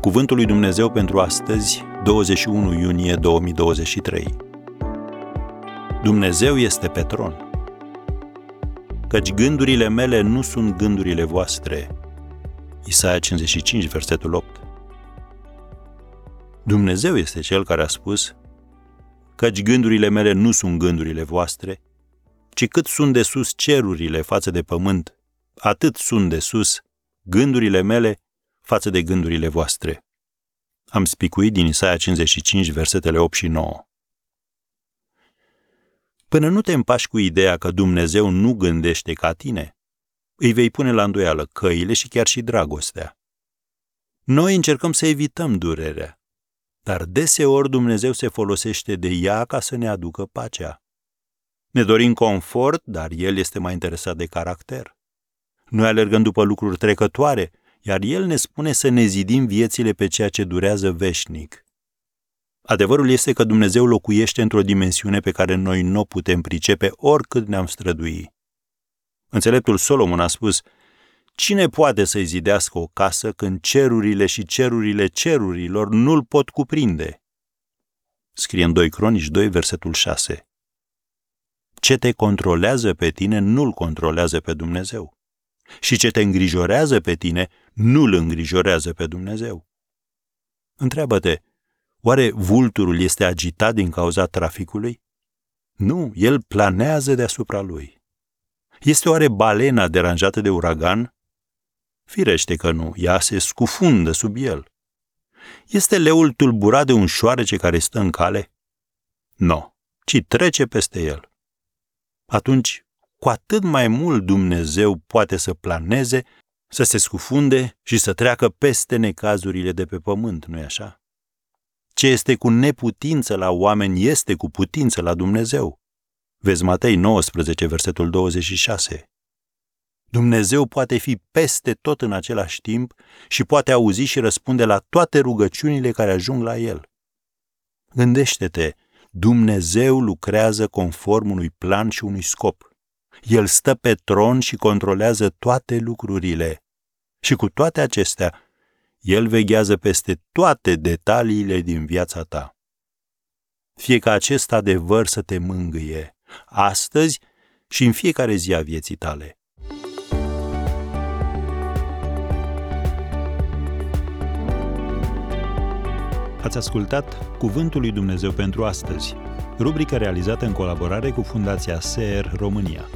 Cuvântul lui Dumnezeu pentru astăzi, 21 iunie 2023. Dumnezeu este pe tron. Căci gândurile mele nu sunt gândurile voastre. Isaia 55, versetul 8. Dumnezeu este cel care a spus, căci gândurile mele nu sunt gândurile voastre, ci cât sunt de sus cerurile față de pământ, atât sunt de sus gândurile mele față de gândurile voastre. Am spicuit din Isaia 55, versetele 8 și 9. Până nu te împași cu ideea că Dumnezeu nu gândește ca tine, îi vei pune la îndoială căile și chiar și dragostea. Noi încercăm să evităm durerea, dar deseori Dumnezeu se folosește de ea ca să ne aducă pacea. Ne dorim confort, dar El este mai interesat de caracter. Noi alergăm după lucruri trecătoare, iar El ne spune să ne zidim viețile pe ceea ce durează veșnic. Adevărul este că Dumnezeu locuiește într-o dimensiune pe care noi nu o putem pricepe oricât ne-am strădui. Înțeleptul Solomon a spus, Cine poate să-i zidească o casă când cerurile și cerurile cerurilor nu-l pot cuprinde? Scrie în 2 Cronici 2, versetul 6. Ce te controlează pe tine nu-l controlează pe Dumnezeu și ce te îngrijorează pe tine nu-l îngrijorează pe Dumnezeu. Întreabă-te, oare vulturul este agitat din cauza traficului? Nu, el planează deasupra lui. Este oare balena deranjată de uragan? Firește că nu, ea se scufundă sub el. Este leul tulburat de un șoarece care stă în cale? Nu, ci trece peste el. Atunci, cu atât mai mult Dumnezeu poate să planeze, să se scufunde și să treacă peste necazurile de pe pământ, nu-i așa? Ce este cu neputință la oameni este cu putință la Dumnezeu. Vezi Matei 19, versetul 26. Dumnezeu poate fi peste tot în același timp și poate auzi și răspunde la toate rugăciunile care ajung la El. Gândește-te, Dumnezeu lucrează conform unui plan și unui scop. El stă pe tron și controlează toate lucrurile. Și cu toate acestea, El veghează peste toate detaliile din viața ta. Fie ca acest adevăr să te mângâie, astăzi și în fiecare zi a vieții tale. Ați ascultat Cuvântul lui Dumnezeu pentru astăzi, rubrica realizată în colaborare cu Fundația SER România.